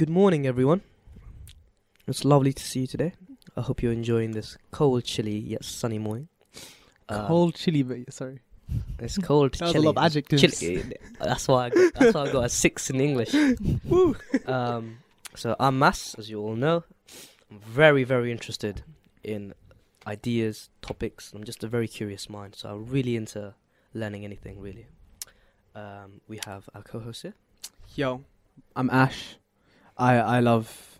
Good morning, everyone. It's lovely to see you today. I hope you're enjoying this cold, chilly yet sunny morning. Um, Cold chili, but sorry. It's cold, That was a chilly. lot of adjectives. Chilly. That's why. I got, that's why I got a six in English. Woo. Um, so I'm Mas, as you all know. I'm very, very interested in ideas, topics. I'm just a very curious mind, so I'm really into learning anything. Really. Um, we have our co-host here. Yo, I'm Ash. I I love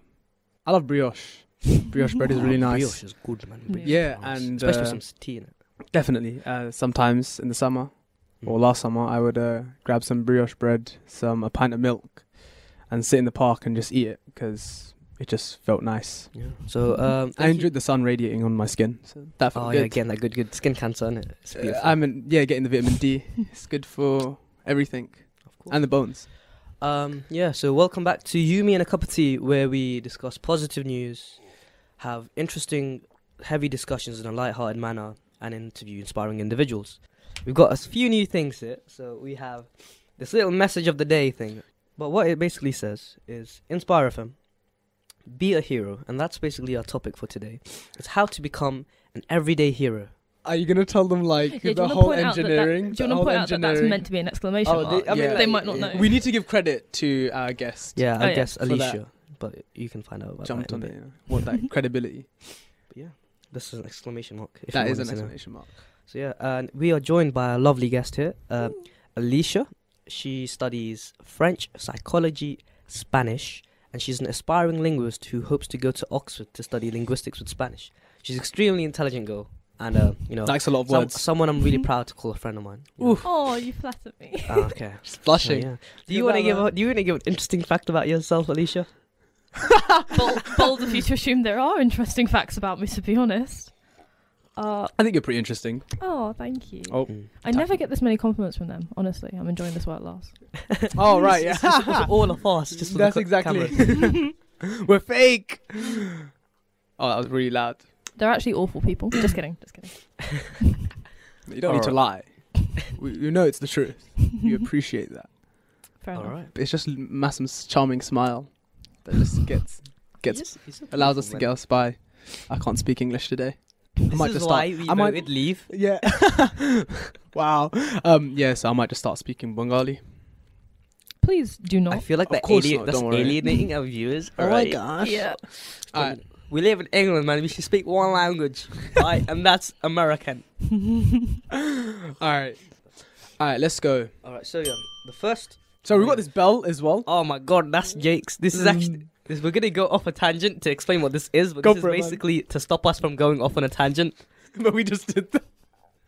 I love brioche. Brioche bread is really Oh, nice. Brioche is good, man. Brioche Yeah, nice. and, especially uh, some tea in it. Definitely. Uh, sometimes in the summer or Mm. last summer, I would uh, grab some brioche bread, some a pint of milk, and sit in the park and just eat it because it just felt nice. Yeah. So um, I enjoyed the sun radiating on my skin. So that felt Oh good. yeah, again that good, good skin cancer, is it? It's Uh, beautiful. I mean, yeah, getting the vitamin D. it's good for everything of course. and the bones. Um, yeah, so welcome back to You, Me, and a Cup of Tea, where we discuss positive news, have interesting, heavy discussions in a light-hearted manner, and interview inspiring individuals. We've got a few new things here. So we have this little message of the day thing. But what it basically says is Inspire FM, be a hero. And that's basically our topic for today. It's how to become an everyday hero. Are you gonna tell them like Yeah, the whole point out that that- engineering? do you want to point out that that's meant to be an exclamation Oh, mark? they- I mean, Yeah. like, They might not know. We need to give credit to our guest. Yeah, Oh, I yeah. guess Alicia. But you can find out about jumped that in on it. bit. You know, want that credibility? But yeah, this is an exclamation mark. If that an wanted to know. exclamation mark. So yeah, and we are joined by a lovely guest here, uh, Alicia. She studies French, psychology, Spanish, and she's an aspiring linguist who hopes to go to Oxford to study linguistics with Spanish. She's an extremely intelligent girl, and uh, you know, Likes a lot of some, words. someone I'm really proud to call a friend of mine. you know. Oof. Oh, you flattered me. Ah, okay. Just So, blushing. yeah. Do you want to give a, Do you want to give an interesting fact about yourself, Alicia? bold, bold of you to assume there are interesting facts about me, to be honest. Uh, I think you're pretty interesting. oh, thank you. Oh. Mm. I never get this many compliments from them, honestly. I'm enjoying this while it lasts. Oh right, It's just yeah. all of us. Just for That's the co- exactly. We're fake. Oh, that was really loud. They're actually awful people. just kidding, just kidding. You don't need to lie. we, you know it's the truth. We appreciate that. Fair All enough. right. But it's just Massim's charming smile that just gets gets He's- he's allows us to beautiful, get us by. I can't speak English today. man. I might is just why start. we I might- voted leave. Yeah. wow. Um. Yeah. So I might just start speaking Bengali. Please do not. I feel like Of that course alien, not, that's alienating our viewers. Oh my gosh. Yeah. Alright. We live in England, man. We should speak one language, right? And that's American. All right. All right. Let's go. All right. So yeah, the first. So we've got this bell as well. Oh my God, that's Jake's. This is actually. Mm. This, we're gonna go off a tangent to explain what this is, but Go this is it, man. basically to stop us from going off on a tangent. but we just did that.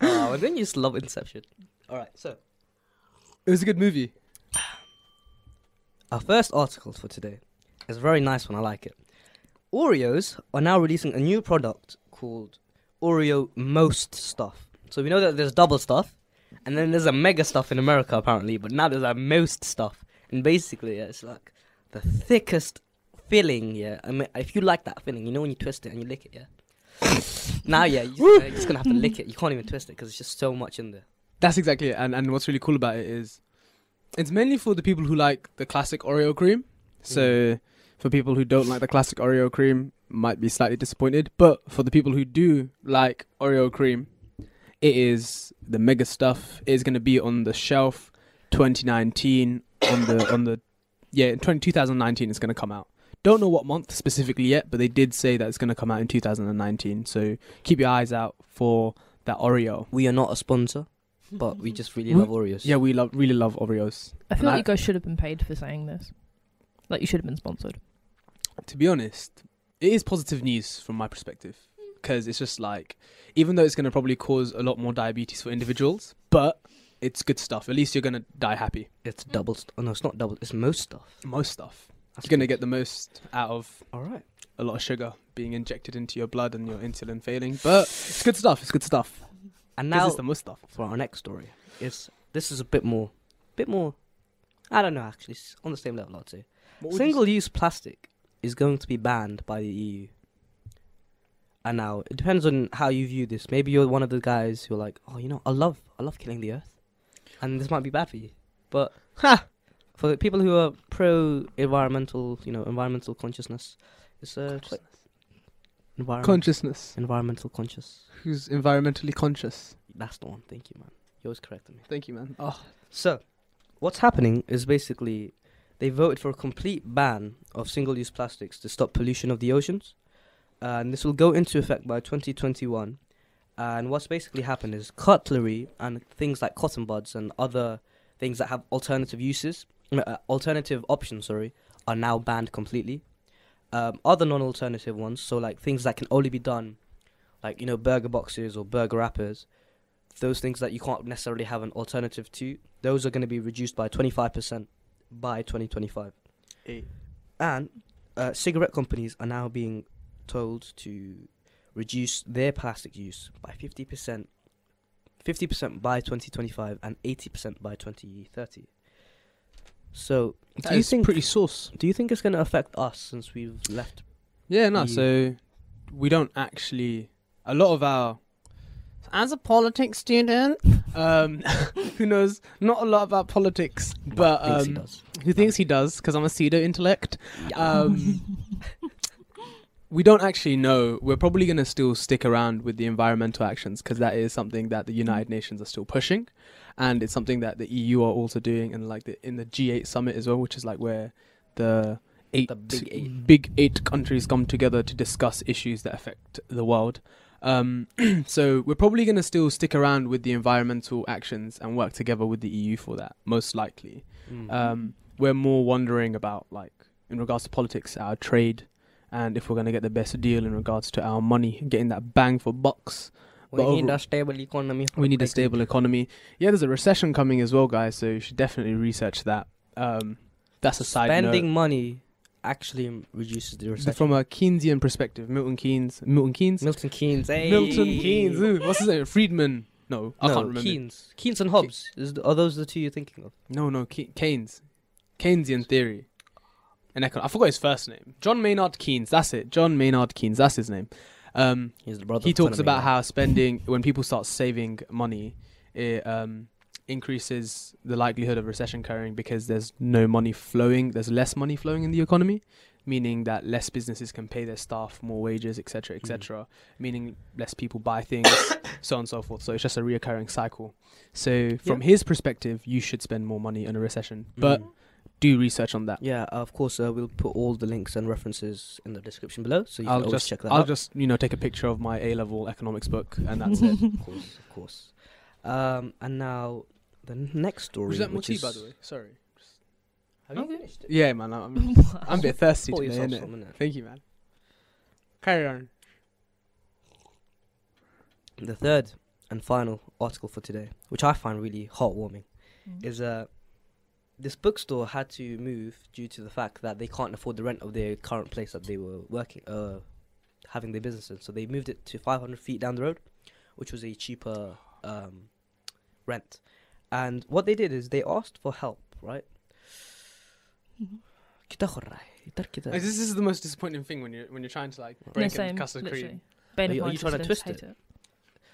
Ah, oh, and then you just love Inception. All right. So It was a good movie. Our first article for today is a very nice one. I like it. Oreos are now releasing a new product called Oreo Most Stuff. So we know that there's double stuff, and then there's a mega stuff in America apparently, but now there's a Most Stuff, and basically yeah, it's like the thickest filling. Yeah, I mean, if you like that filling, you know when you twist it and you lick it. Yeah. now yeah, you just, you're just gonna have to lick it. You can't even twist it because it's just so much in there. That's exactly it. And and what's really cool about it is, it's mainly for the people who like the classic Oreo cream. So mm-hmm. For people who don't like the classic Oreo cream, might be slightly disappointed. But for the people who do like Oreo cream, it is the mega stuff. It is going to be on the shelf, 2019 on the on the yeah in 20, 2019 it's going to come out. Don't know what month specifically yet, but they did say that it's going to come out in 2019. So keep your eyes out for that Oreo. We are not a sponsor, but we just really hmm? love Oreos. Yeah, we love really love Oreos. I feel And like I- you guys should have been paid for saying this. Like you should have been sponsored. To be honest, it is positive news from my perspective because it's just like even though it's going to probably cause a lot more diabetes for individuals, but it's good stuff. At least you're going to die happy. It's double. St- oh no, it's not double. It's most stuff. Most stuff. That's You're going to get the most out of All right. a lot of sugar being injected into your blood and your insulin failing. But it's good stuff. It's good stuff. And now it's the most stuff. for our next story is this is a bit more, bit more. I don't know actually. It's on the same level, I'd say. What would you Single-use plastic is going to be banned by the EU. And now it depends on how you view this. Maybe you're one of the guys who are like, oh, you know, I love, I love killing the earth, and this might be bad for you. But Ha! for the people who are pro environmental, you know, environmental consciousness. It's uh, quite environment, Consciousness. environmental conscious. Who's environmentally conscious? That's the one. Thank you, man. You always correcting me. Thank you, man. Oh, So, what's happening is basically they voted for a complete ban of single-use plastics to stop pollution of the oceans, and this will go into effect by 2021. And what's basically happened is cutlery and things like cotton buds and other things that have alternative uses, uh, alternative options, sorry, are now banned completely. Um, other non-alternative ones, so like things that can only be done, like you know burger boxes or burger wrappers, those things that you can't necessarily have an alternative to, those are going to be reduced by 25% by 2025. And uh, cigarette companies are now being told to reduce their plastic use by 50%, 50% by 2025 and 80% by 2030. So, that do you is think pretty sauce. do you think it's going to affect us since we've left? Yeah, no. EU. So we don't actually. A lot of our. As a politics student, um, who knows not a lot about politics, but thinks he um, does. who thinks he does because I'm a pseudo intellect. Um, we don't actually know. We're probably going to still stick around with the environmental actions because that is something that the United Nations are still pushing, and it's something that the EU are also doing, and like the, in the G8 summit as well, which is like where the eight The big eight. big eight countries come together to discuss issues that affect the world. Um, so we're probably going to still stick around with the environmental actions and work together with the EU for that, most likely Mm. um, we're more wondering about like in regards to politics, our trade, and if we're going to get the best deal in regards to our money, getting that bang for bucks. we but need over- a stable economy. We need a stable economy. Yeah, there's a recession coming as well, guys. So you should definitely research that. Um, that's a side Spending note. money actually reduces the recession. From a Keynesian perspective, Milton Keynes, Milton Keynes, Milton Keynes, hey. Milton Keynes. Ooh, what's his name? Friedman. No, I no, can't remember. Keynes. Keynes and Hobbes. Is th- are those the two you're thinking of? No, no, Ke- Keynes. Keynesian theory. And econ- I forgot his first name. John Maynard Keynes. That's it. John Maynard Keynes. That's his name. Um, He's the brother. he talks about how spending, when people start saving money, it um, increases the likelihood of recession occurring because there's no money flowing. There's less money flowing in the economy, meaning that less businesses can pay their staff more wages, etc., etc. Meaning less people buy things, so on and so forth. So it's just a reoccurring cycle. So from his perspective, you should spend more money in a recession, but Mm. do research on that. yeah, of course, uh, we'll put all the links and references in the description below, so you can I'll always just check that I'll out. just you know take a picture of my A level economics book and that's it. of course, of course. Um, and now the next story. Was that more which tea, is, by the way? Sorry. Have you Okay. finished it? Yeah, man. I'm, I'm a bit thirsty Pour today, yourself innit? some, innit? Thank you, man. Carry on. The third and final article for today, which I find really heartwarming, Mm. is uh, this bookstore had to move due to the fact that they can't afford the rent of their current place that they were working, uh, having their business in. So they moved it to 500 feet down the road, which was a cheaper um, rent. And what they did is they asked for help, right? This is the most disappointing thing when you're when you're trying to like break no, same, into cream. Are you, are you trying to twist it? it?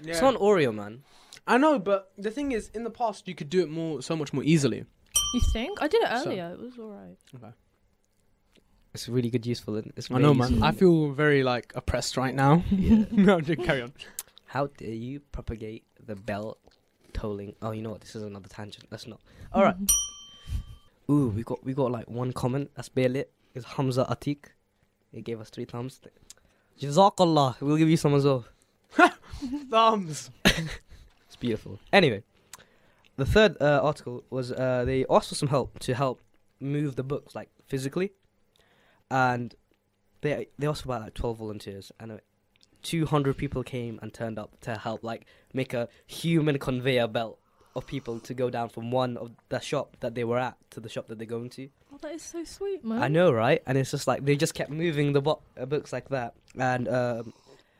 Yeah. It's not Oreo, man. I know, but the thing is, in the past, you could do it more, so much more easily. You think? I did it earlier. So. It was alright. Okay. It's really good, useful. It? It's really I know, man. Useful. I feel very like oppressed right now. Yeah. no, just carry on. How dare you propagate the bell tolling? Oh, you know what? This is another tangent. Let's not. All right. Ooh, we got we got like one comment. That's bare lit. Is Hamza Atik? He gave us three thumbs. Jazakallah. We'll give you some as well. Thumbs. It's beautiful. Anyway, the third uh, article was uh, they asked for some help to help move the books like physically, and they they asked for about like twelve volunteers, and uh, two hundred people came and turned up to help like make a human conveyor belt of people to go down from one of the shop that they were at to the shop that they're going to. Oh, that is so sweet, man. I know, right? And it's just like they just kept moving the bo- uh, books like that, and um,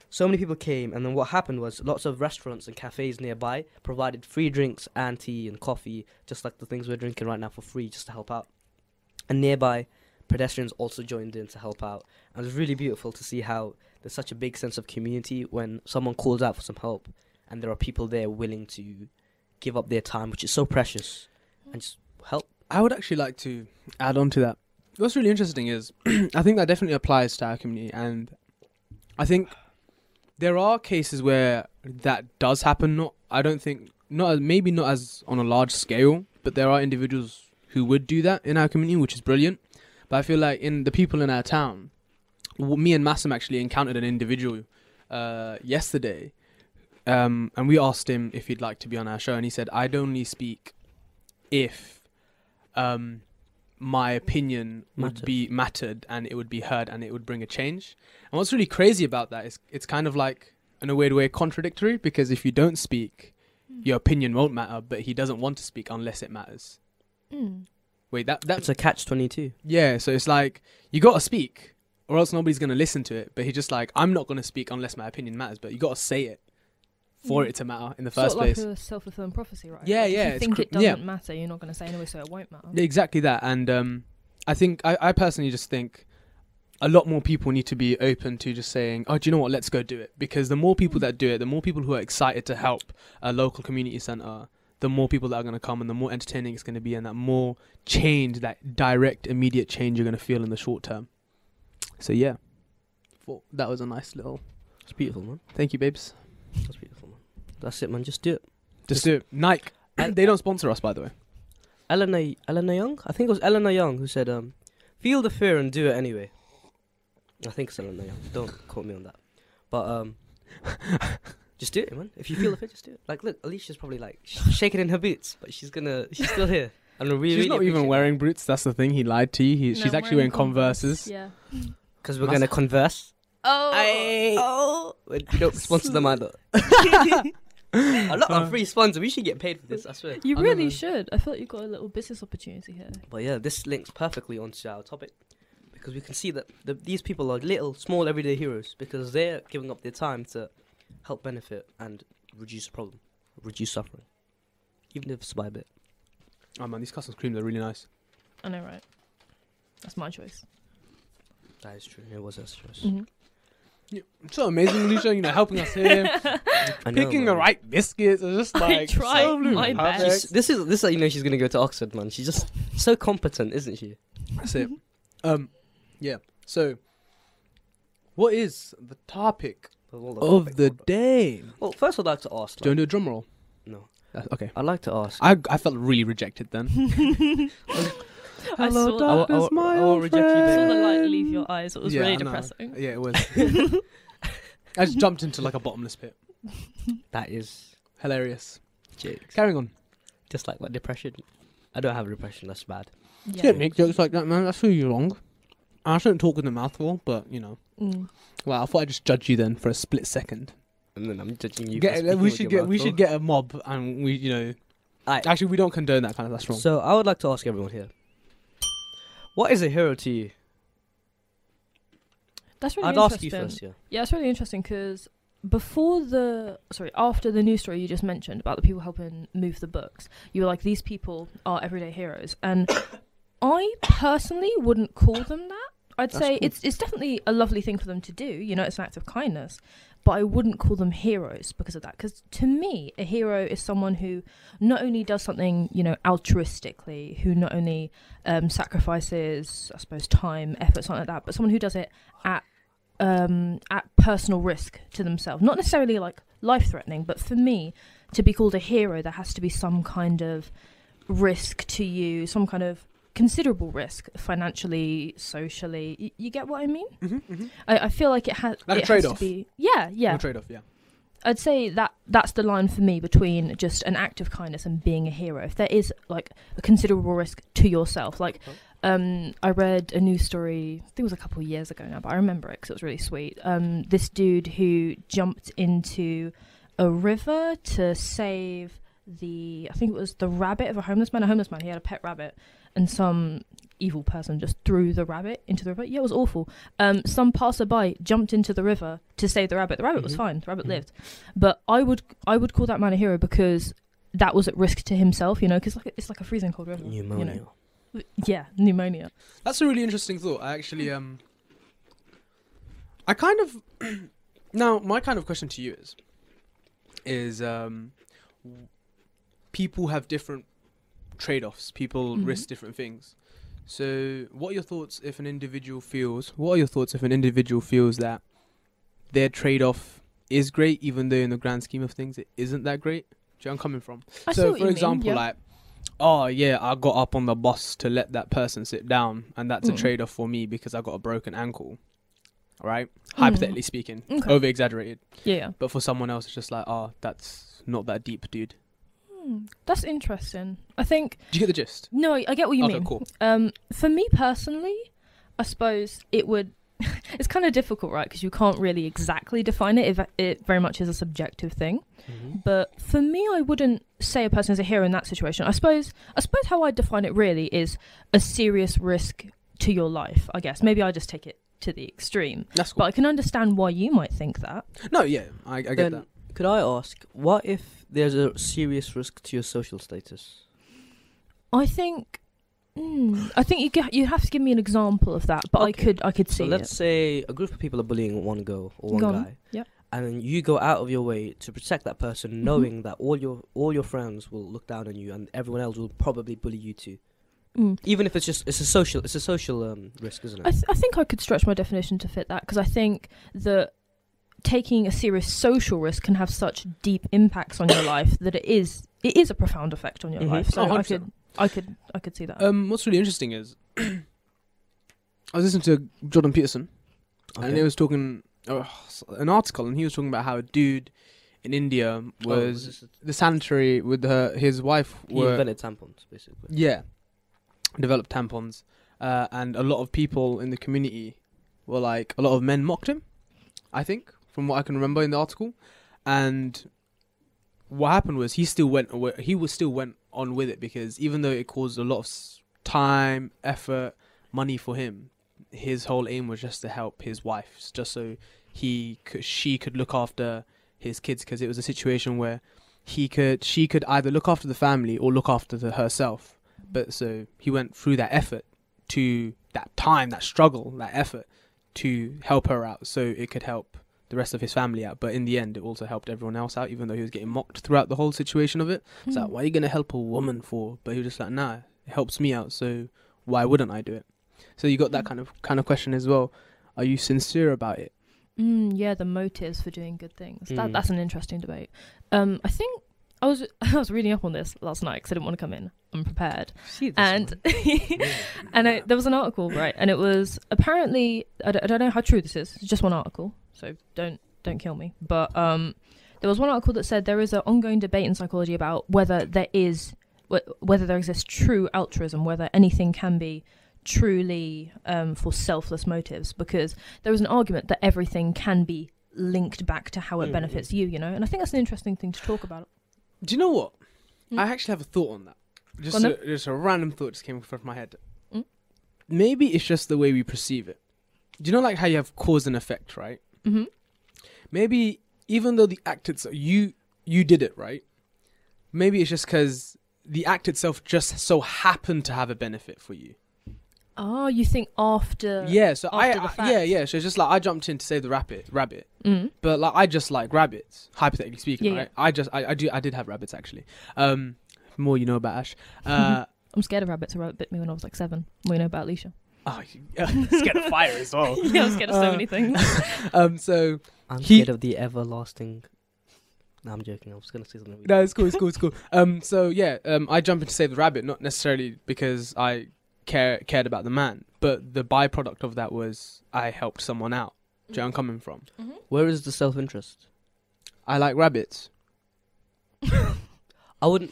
so many people came. And then what happened was lots of restaurants and cafes nearby provided free drinks and tea and coffee, just like the things we're drinking right now for free, just to help out. And nearby, pedestrians also joined in to help out. And it was really beautiful to see how there's such a big sense of community when someone calls out for some help, and there are people there willing to give up their time, which is so precious, and just help I would actually like to add on to that. What's really interesting is I think that definitely applies to our community, and I think there are cases where that does happen. Not, I don't think, not maybe not as on a large scale, but there are individuals who would do that in our community, which is brilliant. But I feel like in the people in our town, me and Massim actually encountered an individual uh, yesterday, um, and we asked him if he'd like to be on our show, and he said, "I'd only speak if um, my opinion would Mattered. be mattered and it would be heard and it would bring a change." And what's really crazy about that is it's kind of like in a weird way contradictory because if you don't speak, your opinion won't matter, but he doesn't want to speak unless it matters. Mm. Wait, that that's That's a catch twenty two. yeah, so it's like you gotta speak, or else nobody's gonna listen to it. But he's just like, I'm not gonna speak unless my opinion matters. But you gotta say it for Mm. it to matter in the Sort first of like place. a self-fulfilling prophecy, right? Yeah, Like, yeah, If you think cr- it doesn't yeah. matter, you're not going to say anyway, so it won't matter. Exactly that. And um, I think I, I personally just think a lot more people need to be open to just saying, "Oh, do you know what? Let's go do it." Because the more people that do it, the more people who are excited to help a local community center, the more people that are going to come, and the more entertaining it's going to be, and that more change, that direct, immediate change you're going to feel in the short term. So yeah, Thought that was a nice little. It's beautiful, man. Thank you, babes. That's beautiful, man. That's it, man. Just do it. Just do it. Nike. they don't sponsor us, by the way. Eleanor, Eleanor Young? I think it was Eleanor Young who said, um, feel the fear and do it anyway. I think it's Eleanor Young. Don't quote me on that. But, um, just do it, man. If you feel the fear, just do it. Like, look, Alicia's probably like sh- shaking in her boots, but she's gonna, she's still here. And we She's really not even wearing boots. That's the thing. He lied to you. He, No, she's actually wearing Converses. Yeah. Because we're Must- gonna converse. Oh. Aye. Oh. We don't sponsor them either. a lot of free sponsor. We should get paid for this, I swear. You I really should. I feel like you've got a little business opportunity here. But yeah, this links perfectly onto our topic because we can see that the, these people are little, small, everyday heroes because they're giving up their time to help benefit and reduce the problem, reduce suffering, even if it's by a bit. Oh man, these custard creams are really nice. I know, right? That's my choice. That is true. It was us choice. Mhm. So amazing, Alicia. You know, helping us here, I know, picking the right biscuits. It's just I like tried so my perfect. best. She's, this is this. is how you know she's gonna go to Oxford, man. She's just so competent, isn't she? That's it. Um, yeah. So, what is the topic Of, of the day? Well, first I'd like to ask. Do you Like, want to do a drum roll? no, Uh, okay. I'd like to ask. I I felt really rejected then. I saw that. I will- I will- my I will old you I saw the light leave your eyes. It was Yeah, really depressing. Yeah, it was. I just jumped into like a bottomless pit. that is Hilarious. jokes. Carrying on. Just like what depression. I don't have a depression. That's bad. You don't make jokes like that, man. That's really wrong. I shouldn't talk in the mouthful, but you know. Mm. Well, I thought I'd just judge you then for a split second. And then I'm judging you. Get, for speaking we with should your get mouth we should get a mob, and we you know. Aight. Actually, we don't condone that kind of. That's wrong. So I would like to ask everyone here. What is a hero to you? That's really I'd ask interesting. you first, yeah. Yeah, it's really interesting because before the sorry after the news story you just mentioned about the people helping move the books, you were like these people are everyday heroes, and I personally wouldn't call them that. I'd That's say cool. it's it's definitely a lovely thing for them to do. You know, it's an act of kindness, but I wouldn't call them heroes because of that. Because to me, a hero is someone who not only does something you know altruistically, who not only um, sacrifices, I suppose, time, effort, something like that, but someone who does it at um, at personal risk to themselves. Not necessarily like life threatening, but for me, to be called a hero, there has to be some kind of risk to you, some kind of considerable risk financially, socially. Y- you get what I mean? mm-hmm, mm-hmm. I, I feel like it, ha- Like it has to be. Yeah, yeah. trade off, yeah. I'd say that that's the line for me between just an act of kindness and being a hero. If there is like a considerable risk to yourself, like um, I read a news story, I think it was a couple of years ago now, but I remember it because it was really sweet. Um, this dude who jumped into a river to save the, I think it was the rabbit of a homeless man. A homeless man, he had a pet rabbit, and some evil person just threw the rabbit into the river. Yeah, it was awful. Um, some passerby jumped into the river to save the rabbit. The rabbit was Mhm. fine. The rabbit Mhm. lived, but I would I would call that man a hero because that was at risk to himself. You know, because like it's like a freezing cold river. Pneumonia. You know? Yeah, pneumonia. That's a really interesting thought. I actually um I kind of now my kind of question to you is is um people have different trade-offs. People Mhm. risk different things. So, what are your thoughts if an individual feels? What are your thoughts if an individual feels that their trade-off is great, even though in the grand scheme of things it isn't that great? Do you know where I'm coming from? I so, for you mean, example, yeah. like, oh yeah, I got up on the bus to let that person sit down, and that's a Mm. trade-off for me because I got a broken ankle. All right, Mm. hypothetically speaking, Okay. over exaggerated. yeah. But for someone else, it's just like, oh, that's not that deep, dude. Hmm, That's interesting. I think Do you get the gist? no, I get what you okay, mean. cool. Um, for me personally, I suppose it would. it's kind of difficult, right? Because you can't really exactly define it. If it very much is a subjective thing. But for me, I wouldn't say a person is a hero in that situation. I suppose. I suppose how I define it really is a serious risk to your life. I guess maybe I just take it to the extreme. That's But. I can understand why you might think that. no, yeah, I, I get that. Could I ask, what if there's a serious risk to your social status? I think. Mm, I think you you have to give me an example of that, but I Okay. could I could see So let's it. say a group of people are bullying one girl or one Go on. guy. Yep. And then you go out of your way to protect that person, Mhm. knowing that all your all your friends will look down on you, and everyone else will probably bully you too. Mm. Even if it's just it's a social it's a social um, risk, isn't it? I, th- I think I could stretch my definition to fit that because I think that taking a serious social risk can have such deep impacts on your life that it is it is a profound effect on your Mhm. life. So Oh, I could I could I could see that. Um, what's really interesting is I was listening to Jordan Peterson, and he was talking uh, an article, and he was talking about how a dude in India Oh, was this the sanitary with her his wife he invented tampons, basically. yeah developed tampons, uh, and a lot of people in the community were like a lot of men mocked him. I think from what I can remember in the article, and what happened was he still went away, he was still went on with it because even though it caused a lot of time, effort, money for him, his whole aim was just to help his wife, just so he could, she could look after his kids because it was a situation where he could she could either look after the family or look after the, herself. But so he went through that effort to that time, that struggle, that effort to help her out so it could help the rest of his family out. But in the end, it also helped everyone else out, even though he was getting mocked throughout the whole situation of it. It's like, Hmm. why are you going to help a woman for? But he was just like, nah, it helps me out, so why wouldn't I do it? So you got that Mm. kind of kind of question as well. Are you sincere about it? Mm, yeah, the motives for doing good things. That Mm. that's an interesting debate. Um, I think I was I was reading up on this last night because I didn't want to come in unprepared, and and I, there was an article right, and it was apparently I don't, I don't know how true this is. It's just one article, so don't don't kill me. But um, there was one article that said there is an ongoing debate in psychology about whether there is whether there exists true altruism, whether anything can be truly um, for selfless motives, because there is an argument that everything can be linked back to how it Mm, benefits you, you know. And I think that's an interesting thing to talk about. Do you know what? Mm. I actually have a thought on that. Just on a, just a random thought just came off my head. Mm. Maybe it's just the way we perceive it. Do you know like how you have cause and effect, right? Hmm Maybe even though the act itself, you you did it right. Maybe it's just because the act itself just so happened to have a benefit for you. Oh, you think after? yeah. So I, after I- yeah yeah. So it's just like I jumped in to save the rabbit rabbit, Mm. but like I just like rabbits, hypothetically speaking, Yeah, yeah. right? I just I, I do I did have rabbits actually. Um, more you know about Ash. Uh, I'm scared of rabbits. A rabbit bit me when I was like seven. We know about Alicia. Oh, you- scared of fire as well. yeah, I'm scared of so Uh, many things. Um, so I'm He- scared of the everlasting. No, I'm joking. I was gonna say something. weird. no, it's cool, it's cool, it's cool. Um, so yeah, um, I jump in to save the rabbit, not necessarily because I care cared about the man, but the byproduct of that was I helped someone out. Do you know where I'm coming from? Where is the self-interest? I like rabbits. I wouldn't.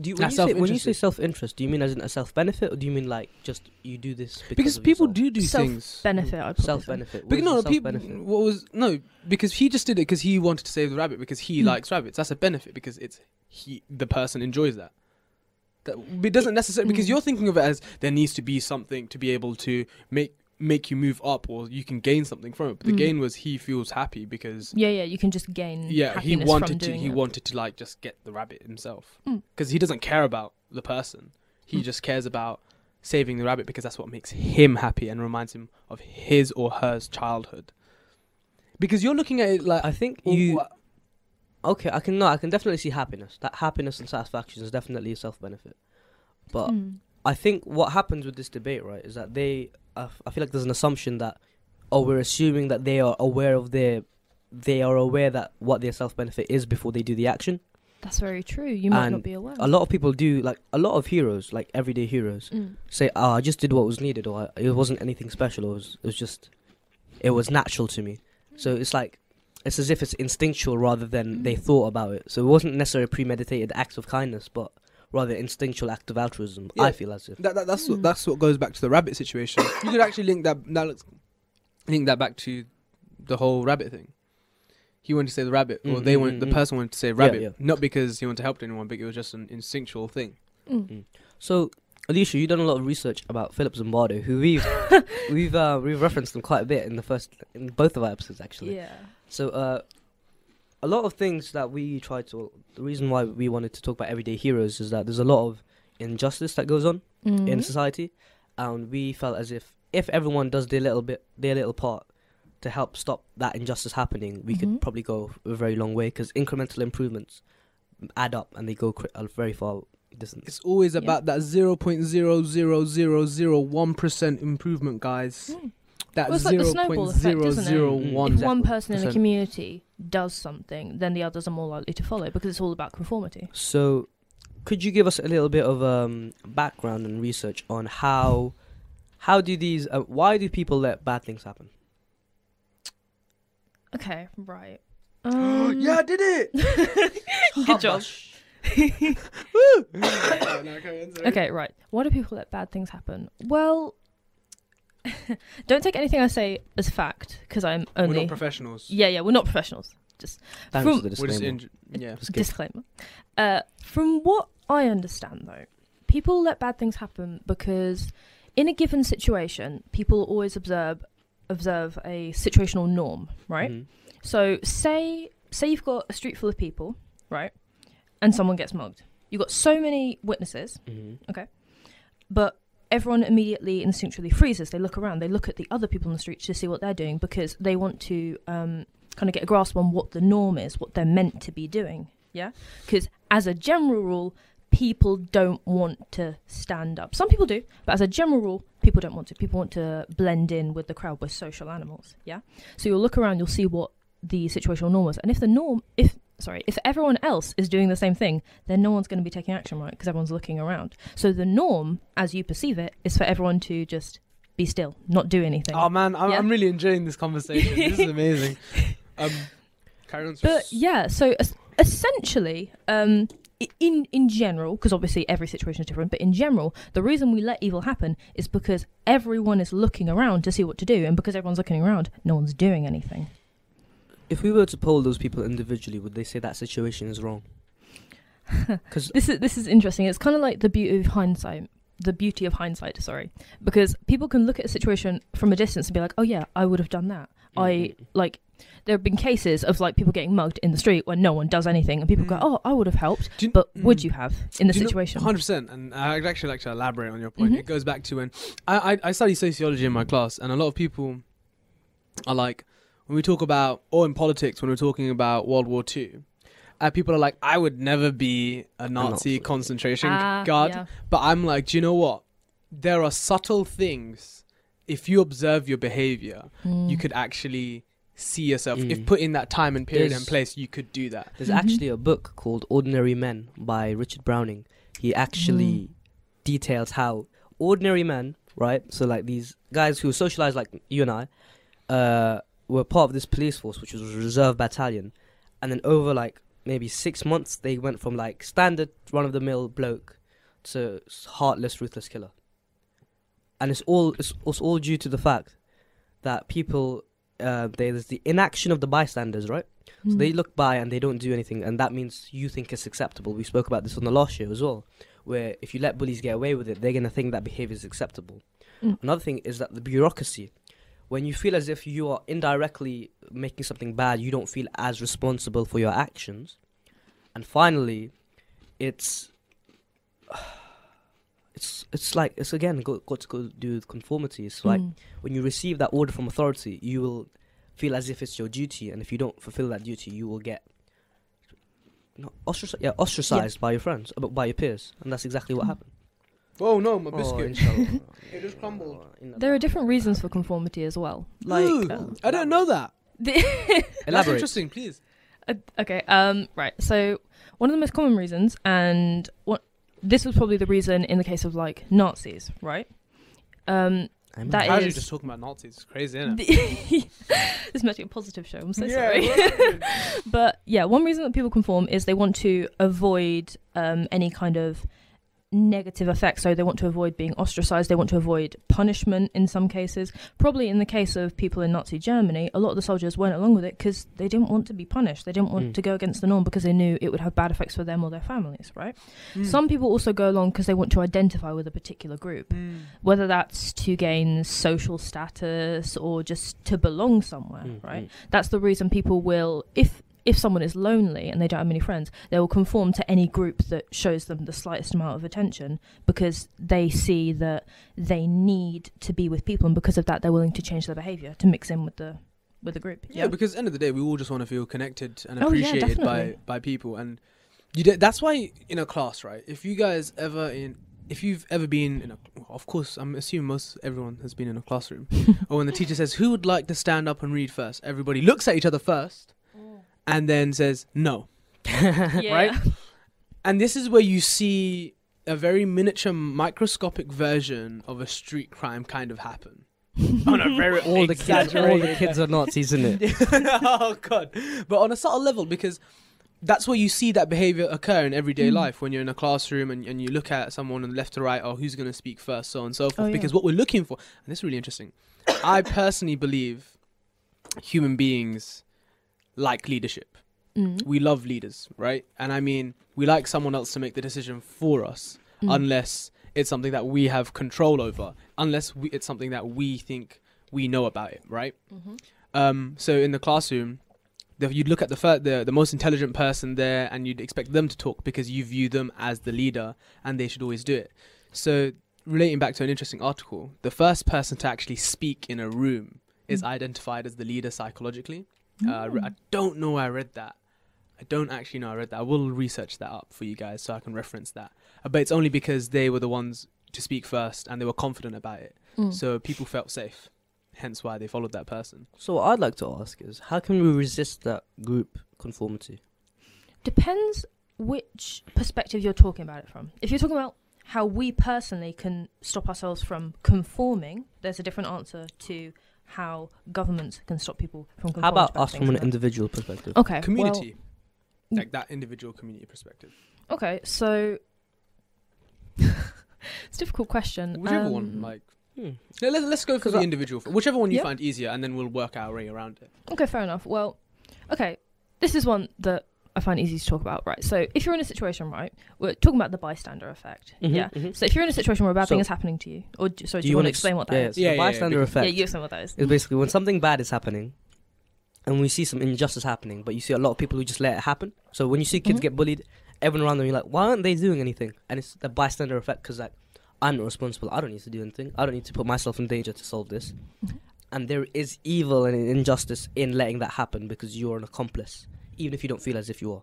Do you, when, you say, when you say self-interested. self-interest, do you mean as in a self-benefit, or do you mean like just you do this because, Because people yourself? do do Self- things. Benefit. I'd self-benefit? But no, is no, the people. What was no? Because he just did it because he wanted to save the rabbit because he Hmm. likes rabbits. That's a benefit because it's he the person enjoys that. That it doesn't necessarily because Hmm. you're thinking of it as there needs to be something to be able to make make you move up or you can gain something from it. But the Hmm. gain was he feels happy because Yeah, yeah. You can just gain. yeah he wanted from to he it. wanted to like just get the rabbit himself Mm. because he doesn't care about the person. He Mm. just cares about saving the rabbit because that's what makes him happy and reminds him of his or her childhood. Because you're looking at it like I think you. wha- Okay, I can no, I can definitely see happiness. That happiness and satisfaction is definitely a self-benefit. But Mm. I think what happens with this debate, right, is that they. I feel like there's an assumption that, oh, we're assuming that they are aware of their, they are aware that what their self benefit is before they do the action. That's very true. You might And not be aware. A lot of people do, like a lot of heroes, like everyday heroes, Mm. say, "Oh, I just did what was needed, or it wasn't anything special. It was, it was just, it was natural to me." So it's like, it's as if it's instinctual rather than they Mm. thought about it. So it wasn't necessarily premeditated acts of kindness, but rather instinctual act of altruism. Yeah. I feel as if. That, that that's what Mm. that's what goes back to the rabbit situation. you could actually link that that looks, link that back to the whole rabbit thing. He wanted to say the rabbit, or Mm, they mm, wanted mm, the mm. person wanted to say rabbit, yeah. not because he wanted to help anyone, but it was just an instinctual thing. Mm. So, Alicia, you've done a lot of research about Philip Zimbardo, who we've we've uh, we've referenced him quite a bit in the first in both of our episodes actually. Yeah. So, uh, a lot of things that we try to the reason why we wanted to talk about everyday heroes is that there's a lot of injustice that goes on Mm. in society, and we felt as if if everyone does their little bit their little part to help stop that injustice happening, we Mhm. could probably go a very long way because incremental improvements add up and they go cri- a very far distance. It's always Yeah. about that zero point zero zero zero zero one percent improvement, guys. Mm. That Well, it's like the snowball point effect, zero isn't it? One. if one person in a community does something, then the others are more likely to follow because it's all about conformity. So, could you give us a little bit of um, background and research on how how do these uh, why do people let bad things happen? Okay, right. Um, yeah, I did it. Good job. Okay, right. Why do people let bad things happen? Well, don't take anything I say as fact because I'm We're only. not professionals. yeah, yeah, we're not professionals. Thanks From- for the We're just disclaimer. in, yeah. Just. Disclaimer. Uh, from what I understand, though, people let bad things happen because in a given situation, people always observe observe a situational norm, right? Mhm. So say say you've got a street full of people, right, and someone gets mugged. You've got so many witnesses, Mhm. but everyone immediately instinctually freezes. They look around. They look at the other people on the street to see what they're doing because they want to um, kind of get a grasp on what the norm is, what they're meant to be doing. Yeah, because as a general rule, people don't want to stand up. Some people do, but as a general rule, people don't want to. People want to blend in with the crowd. We're social animals. Yeah, so you'll look around. You'll see what the situational norm is, and if the norm, if sorry, if everyone else is doing the same thing, then no one's going to be taking action, right? Because everyone's looking around. So the norm, as you perceive it, is for everyone to just be still, not do anything. Oh man, I'm, Yeah. I'm really enjoying this conversation. this is amazing. Um, carry on. but yeah, so es- essentially, um, in in general, because obviously every situation is different, but in general, the reason we let evil happen is because everyone is looking around to see what to do, and because everyone's looking around, no one's doing anything. If we were to poll those people individually, would they say that situation is wrong? Because This is this is interesting. It's kind of like the beauty of hindsight. The beauty of hindsight, sorry, because people can look at a situation from a distance and be like, "Oh yeah, I would have done that." I like there have been cases of like people getting mugged in the street when no one does anything, and people go, Mm. "Oh, I would have helped," you- but would mm. you have in the Do you know- situation? 100%. And I'd actually like to elaborate on your point. Mhm. It goes back to when I, I, I study sociology in my class, and a lot of people are like, when we talk about, or in politics, when we're talking about World War II, uh, people are like, I would never be a Nazi Nazi. concentration Ah, guard. yeah. But I'm like, do you know what? There are subtle things. If you observe your behavior, you Mm. could actually see yourself. If Mm. put in that time and period There's- and place, you could do that. There's Mhm. actually a book called Ordinary Men by Richard Browning. He actually details how ordinary men, right? So like these guys who socialize like you and I, uh, were part of this police force, which was a reserve battalion, and then over like maybe six months, they went from like standard run of the mill bloke to heartless, ruthless killer. And it's all it's, it's all due to the fact that people uh, there's the inaction of the bystanders, right? So Mm. they look by and they don't do anything, and that means you think it's acceptable. We spoke about this on the last show as well, where if you let bullies get away with it, they're gonna think that behavior is acceptable. Mm. Another thing is that the bureaucracy, when you feel as if you are indirectly making something bad, you don't feel as responsible for your actions. And finally, it's it's it's like it's again got, got to go do with conformity. It's like Mm. when you receive that order from authority, you will feel as if it's your duty, and if you don't fulfill that duty, you will get not ostraci- yeah, ostracized by your friends, uh, by your peers, and that's exactly what Mm. happened. Oh no, my Oh, biscuit. inshallah. It just crumbled. Oh, There are different reasons for conformity as well. Like, Ooh, um, I don't know that. That's Elaborate. interesting, please. Uh, okay. Um. Right. So one of the most common reasons, and what this was probably the reason in the case of like Nazis, right? Um. I'm That Casually just talking about Nazis. It's crazy, isn't it? this is meant be a positive show. I'm so Yeah, sorry. but yeah, one reason that people conform is they want to avoid um, any kind of negative effects. So they want to avoid being ostracized. They want to avoid punishment in some cases. Probably in the case of people in Nazi Germany, a lot of the soldiers went along with it because they didn't want to be punished. They didn't want Mm. to go against the norm because they knew it would have bad effects for them or their families, right? Mm. Some people also go along because they want to identify with a particular group Mm. whether that's to gain social status or just to belong somewhere, Mm, right? mm. That's the reason people will, if if someone is lonely and they don't have many friends, they will conform to any group that shows them the slightest amount of attention because they see that they need to be with people, and because of that, they're willing to change their behavior to mix in with the with the group. Yeah, because at the end of the day, we all just want to feel connected and Oh, yeah, appreciated by by people, and you. d that's why in a class, right? If you guys ever in, if you've ever been in a, of course, I'm assuming most everyone has been in a classroom, or when the teacher says, "Who would like to stand up and read first? Everybody looks at each other first, and then says no. yeah. right? And this is where you see a very miniature, microscopic version of a street crime kind of happen. on a very all the kids, all the kids are Nazis, isn't it? oh god! But on a subtle level, because that's where you see that behavior occur in everyday Mm. life when you're in a classroom and, and you look at someone on the left to right, or who's going to speak first, so on and so forth. Oh, yeah. Because what we're looking for, and this is really interesting. I personally believe human beings like leadership. Mm. We love leaders, right? And I mean, we like someone else to make the decision for us, Mm. unless it's something that we have control over, unless we, it's something that we think we know about it, right? Mhm. Um, so in the classroom, the, you'd look at the, fir- the the most intelligent person there, and you'd expect them to talk because you view them as the leader, and they should always do it. So relating back to an interesting article, the first person to actually speak in a room is Mm. identified as the leader psychologically. Uh, I re- I Mm. don't know where I read that. I don't actually know I read that. I will research that up for you guys so I can reference that. Uh, but it's only because they were the ones to speak first and they were confident about it. Mm. So people felt safe. Hence why they followed that person. So what I'd like to ask is, how can we resist that group conformity? depends which perspective you're talking about it from. If you're talking about how we personally can stop ourselves from conforming, there's a different answer to how governments can stop people from. How about to us from an individual perspective? Okay. Community. well, like that individual community perspective. okay, so it's a difficult question. Whichever one. Um, Like Hmm. let, let, us go for the I- individual. Whichever one you Yeah. find easier and then we'll work our way around it. Okay, fair enough. Well, okay, this is one that I find easy to talk about, right? So if you're in a situation, right, we're talking about the bystander effect. Mhm, Yeah. mhm. So if you're in a situation where a bad thing is happening to you, or d- sorry, do Do you, you want wanna to ex- explain what that yeah, is? Yeah, the yeah, yeah, bystander because- Yeah, effect you explain what that is. is basically when something bad is happening, and we see some injustice happening, but you see a lot of people who just let it happen. So when you see kids Mhm. get bullied, everyone around them, you're like, why aren't they doing anything? And it's the bystander effect because like, I'm not responsible. I don't need to do anything. I don't need to put myself in danger to solve this. Mhm. And there is evil and injustice in letting that happen because you're an accomplice, even if you don't feel as if you are.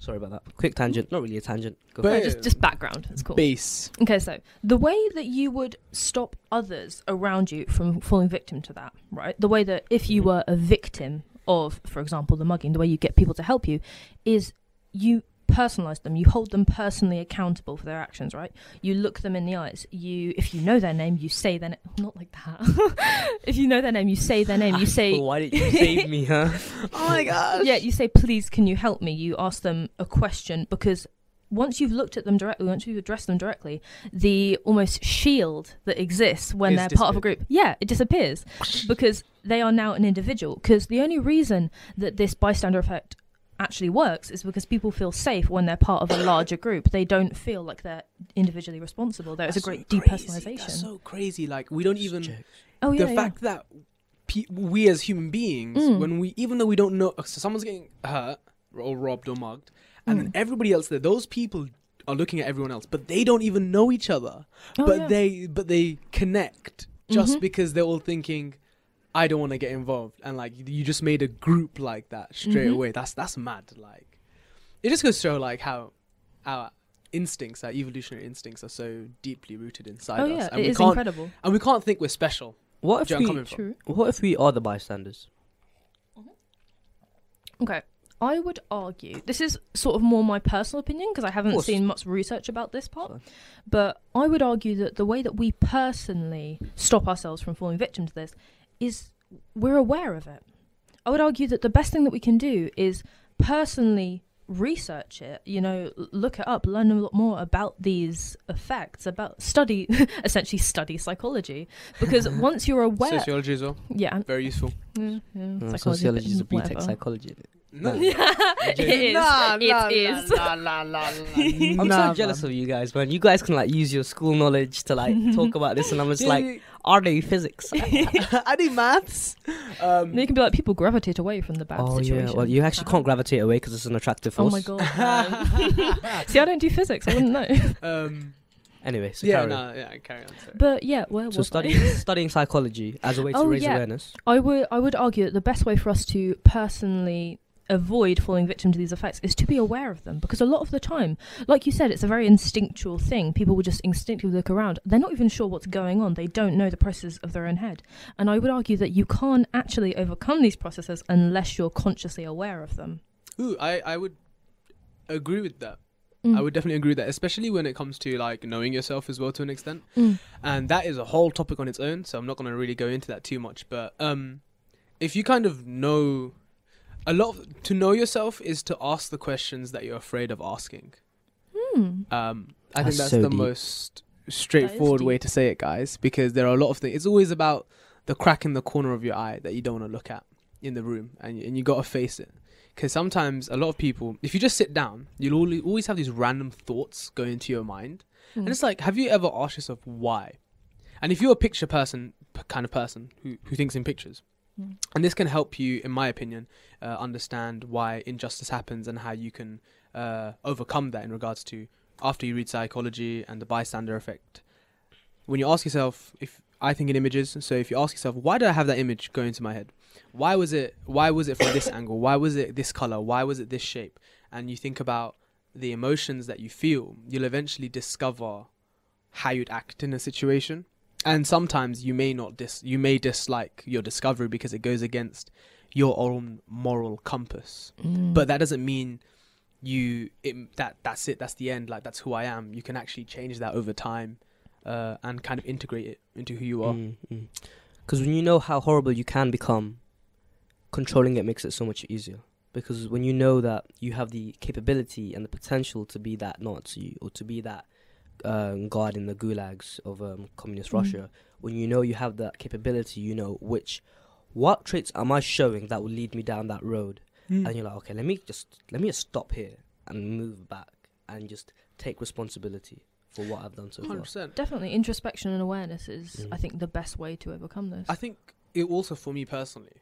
Sorry about that. Quick tangent. Not really a tangent. Go But- No, just just background. It's cool. Base. Okay, so the way that you would stop others around you from falling victim to that, right? The way that if you Mhm. were a victim of, for example, the mugging, the way you get people to help you is you personalize them. You hold them personally accountable for their actions, right? You look them in the eyes. You, if you know their name, you say their name. Not like that. if you know their name, you say their name. You say, Why did you save me, huh? Oh my gosh. yeah, you say, please, can you help me? You ask them a question because once you've looked at them directly, once you've addressed them directly, the almost shield that exists when they're part of a group, yeah, it disappears because they are now an individual. Because the only reason that this bystander effect actually works is because people feel safe when they're part of a larger group. They don't feel like they're individually responsible. There is a That's so great crazy. depersonalization. That's so crazy. Like we don't even oh yeah, the yeah. fact that pe- we as human beings, Mm. when we even though we don't know, so someone's getting hurt or robbed or mugged, and then Mm. everybody else there, those people are looking at everyone else, but they don't even know each other. Oh, but yeah. they but they connect just Mhm. because they're all thinking. I don't want to get involved, and like you just made a group like that straight Mhm. away. That's that's mad. Like, it just goes to show like how, our instincts, our evolutionary instincts, are so deeply rooted inside oh us, yeah, and it we is can't incredible. and we can't think we're special. What if Do you know where I'm we? True. What if we are the bystanders? Okay. I would argue this is sort of more my personal opinion because I haven't seen much research about this part. Fine. But I would argue that the way that we personally stop ourselves from falling victim to this is we're aware of it. I would argue that the best thing that we can do is personally research it, you know, look it up, learn a lot more about these effects, about study, essentially study psychology. Because once you're aware, Sociology as well, yeah, very useful. yeah, yeah, Uh, psychology, sociology is a whatever. BTEC psychology. Innit? No. it is. Nah, it nah, is. nah, nah, nah, nah, I'm nah, so jealous man. of you guys, man. You guys can like use your school knowledge to like talk about this, and I'm just Yeah, like, yeah. are they physics? I do maths. Um, And you can be like, people gravitate away from the bad oh situation. yeah. Well, you actually can't gravitate away because it's an attractive force. Oh force. my god. man. See, I don't do physics. I wouldn't know. um, Anyway, so yeah, carry on. no, yeah, carry on. Sorry. But yeah, where So was studying I? studying psychology as a way to Oh, raise yeah. awareness. I would I would argue that the best way for us to personally avoid falling victim to these effects is to be aware of them because a lot of the time like you said it's a very instinctual thing people will just instinctively look around they're not even sure what's going on they don't know the processes of their own head and i would argue that you can't actually overcome these processes unless you're consciously aware of them Ooh, I, I would agree with that. Mm. I would definitely agree with that, especially when it comes to like knowing yourself as well to an extent. Mm. And that is a whole topic on its own, so I'm not going to really go into that too much. But um, if you kind of know a lot, of, to know yourself is to ask the questions that you're afraid of asking. Mm. Um, I That's think that's so the deep. most straightforward way to say it, guys, because there are a lot of things. It's always about the crack in the corner of your eye that you don't want to look at in the room, and and you got to face it. Because sometimes a lot of people, if you just sit down, you'll always always have these random thoughts go into your mind, Mm. and it's like, have you ever asked yourself why? And if you're a picture person, p- kind of person who who thinks in pictures, Mm. and this can help you, in my opinion, uh, understand why injustice happens and how you can uh, overcome that in regards to after you read psychology and the bystander effect. When you ask yourself, if I think in images, so if you ask yourself, why did I have that image go into my head? Why was it? Why was it from this angle? Why was it this color? Why was it this shape? And you think about the emotions that you feel, you'll eventually discover how you'd act in a situation. And sometimes you may not dis you may dislike your discovery because it goes against your own moral compass. Mm. But that doesn't mean you it, that that's it. That's the end. Like that's who I am. You can actually change that over time, uh, and kind of integrate it into who you are. Because when you know how horrible you can become, controlling it makes it so much easier. Because when you know that you have the capability and the potential to be that Nazi or to be that um, guard in the gulags of um, communist Mhm. Russia, when you know you have that capability, you know which, what traits am I showing that will lead me down that road? Mm. And you're like, okay, let me just let me just stop here and move back and just take responsibility for what I've done so far. Hundred percent. Definitely, introspection and awareness is, Mm. I think, the best way to overcome this. I think it also for me personally.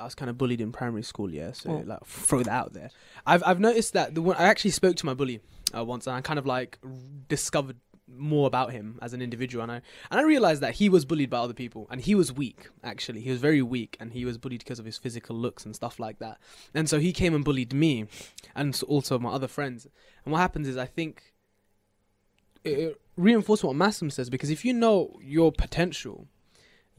I was kind of bullied in primary school, yeah. So Oh. like, throw that out there. I've I've noticed that the one I actually spoke to my bully uh, once, and I kind of like r- discovered more about him as an individual, and I and I realized that he was bullied by other people, and he was weak. Actually, he was very weak, and he was bullied because of his physical looks and stuff like that. And so he came and bullied me, and also my other friends. And what happens is, I think it, it reinforces what Massim says because if you know your potential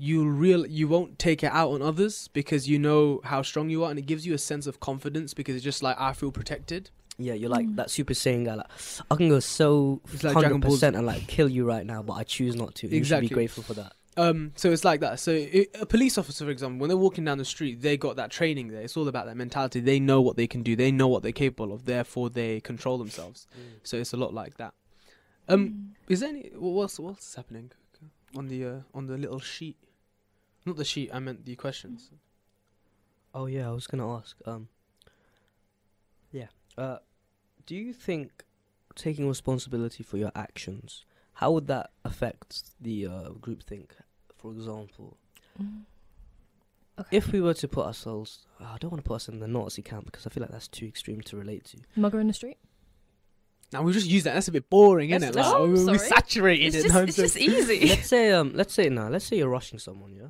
you real you won't take it out on others because you know how strong you are and it gives you a sense of confidence because it's just like I feel protected. Yeah, you're like Mm. that Super Saiyan guy. Like, I can go so It's hundred Dragon Ball Z. percent and like kill you right now, but I choose not to. Exactly. You should Exactly. be grateful for that. Um so it's like that. So a police officer for example when they're walking down the street they got that training there. It's all about that mentality. They know what they can do. They know what they're capable of. Therefore they control themselves. So it's a lot like that. Um Mm. is there any wha- what's what's happening on the uh, on the little sheet? Not the sheet, I meant the questions. Oh yeah, I was gonna ask. Um, yeah. Uh, do you think taking responsibility for your actions, how would that affect the uh, group think? For example, Mm. Okay. if we were to put ourselves, oh, I don't want to put us in the Nazi camp because I feel like that's too extreme to relate to. Mugger in the street. Now we just use that. That's a bit boring, isn't it? Let's- Like, oh, we, we sorry. saturated It's it. just, it's just easy. let's say, um, let's say now, let's say you're rushing someone, yeah.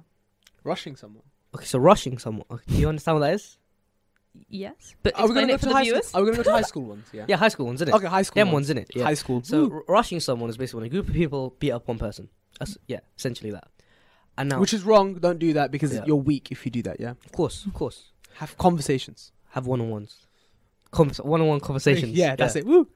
Rushing someone. Okay, so rushing someone. Okay, do you understand what that is? Yes, but Are we gonna go to the high viewers. school? Are we gonna go to high school ones? Yeah. Yeah, high school ones, isn't it? Okay, high school. Them ones, in it. Yeah. High school. So r- rushing someone is basically when a group of people beat up one person. That's yeah, essentially that. And now, which is wrong. Don't do that because Yeah. you're weak if you do that. Yeah. of course, of course, Have conversations. have one-on-ones, Convers- one-on-one conversations. Yeah, that's it. Woo.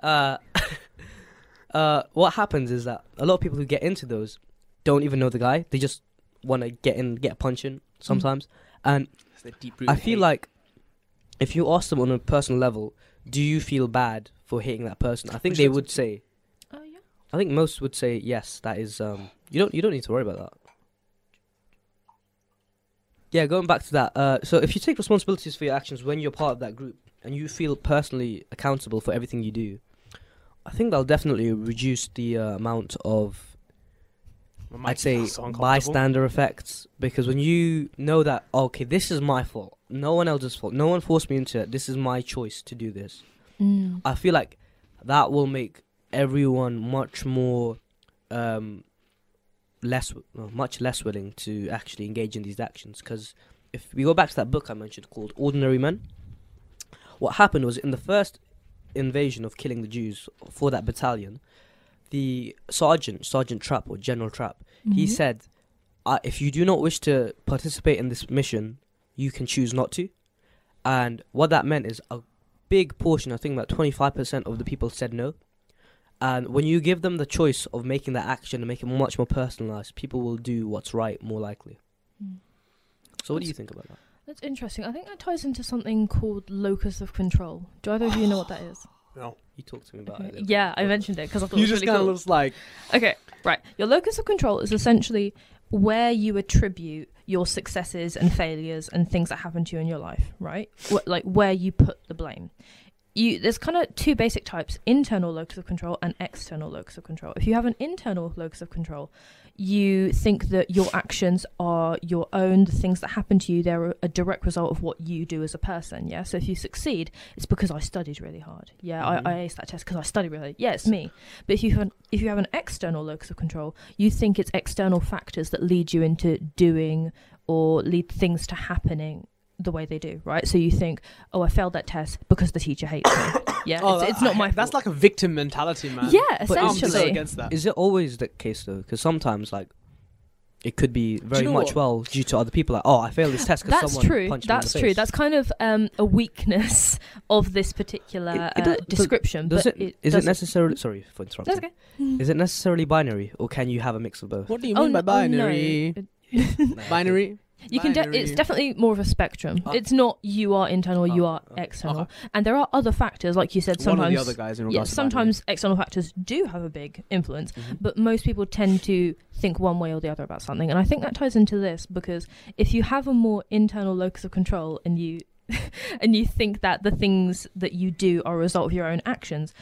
Uh, uh, what happens is that a lot of people who get into those don't even know the guy. They just want to get in, get a punch in sometimes. And That's the deep I feel like if you ask them on a personal level, do you feel bad for hitting that person? I think Which they would say. Oh yeah. I think most would say yes. That is. Um, you don't. You don't need to worry about that. Yeah, going back to that. Uh, so if you take responsibilities for your actions when you're part of that group and you feel personally accountable for everything you do, I think that'll definitely reduce the uh, amount of I'd say bystander effects because when you know that okay, this is my fault, no one else's fault, no one forced me into it. This is my choice to do this. Mm. I feel like that will make everyone much more, um, less, well, much less willing to actually engage in these actions. Because if we go back to that book I mentioned called Ordinary Men, what happened was in the first invasion of killing the Jews for that battalion, the sergeant, Sergeant Trapp or General Trapp, he Mhm. said, uh, "If you do not wish to participate in this mission, you can choose not to." And what that meant is a big portion, I think about twenty-five percent of the people said no. And when you give them the choice of making that action and make it much more personalized, people will do what's right more likely. Mm. So, what do you think about that? That's interesting. I think that ties into something called locus of control. Do either of you know what that is? No. You talked to me about it. Yeah, bit. I mentioned it because I thought You it was just really kind of cool. looks like Okay, right. Your locus of control is essentially where you attribute your successes and failures and things that happen to you in your life, right? Wh- like where you put the blame. You there's kind of two basic types: internal locus of control and external locus of control. If you have an internal locus of control, you think that your actions are your own. The things that happen to you, they're a direct result of what you do as a person. Yeah. So if you succeed, it's because I studied really hard. Yeah, Mhm. I, I aced that test because I studied really. hard. Yeah, it's me. But if you have an, if you have an external locus of control, you think it's external factors that lead you into doing or lead things to happening the way they do, right? So you think, oh, I failed that test because the teacher hates me. Yeah, Oh, it's, that- it's not my. That's fault. like a victim mentality, man. yeah, But I'm essentially- against that. Is it always the case though? Because sometimes, like, it could be very know much what? well due to other people. Like, oh, I failed this test because That's someone true. punched me in That's the true. face. That's kind of um, a weakness of this particular It- it uh, does- description. Does but it? it Is it doesn't- necessarily? Sorry for interrupting. That's okay. Is it necessarily binary, or can you have a mix of both? What do you Oh, mean by oh, no. binary? It- binary. You can. De- it's definitely more of a spectrum. Oh. It's not you are internal, you Oh, are external, Okay. and there are other factors, like you said. Sometimes, the other guys in yeah, sometimes external factors do have a big influence, Mhm. but most people tend to think one way or the other about something, and I think that ties into this because if you have a more internal locus of control and you and you think that the things that you do are a result of your own actions.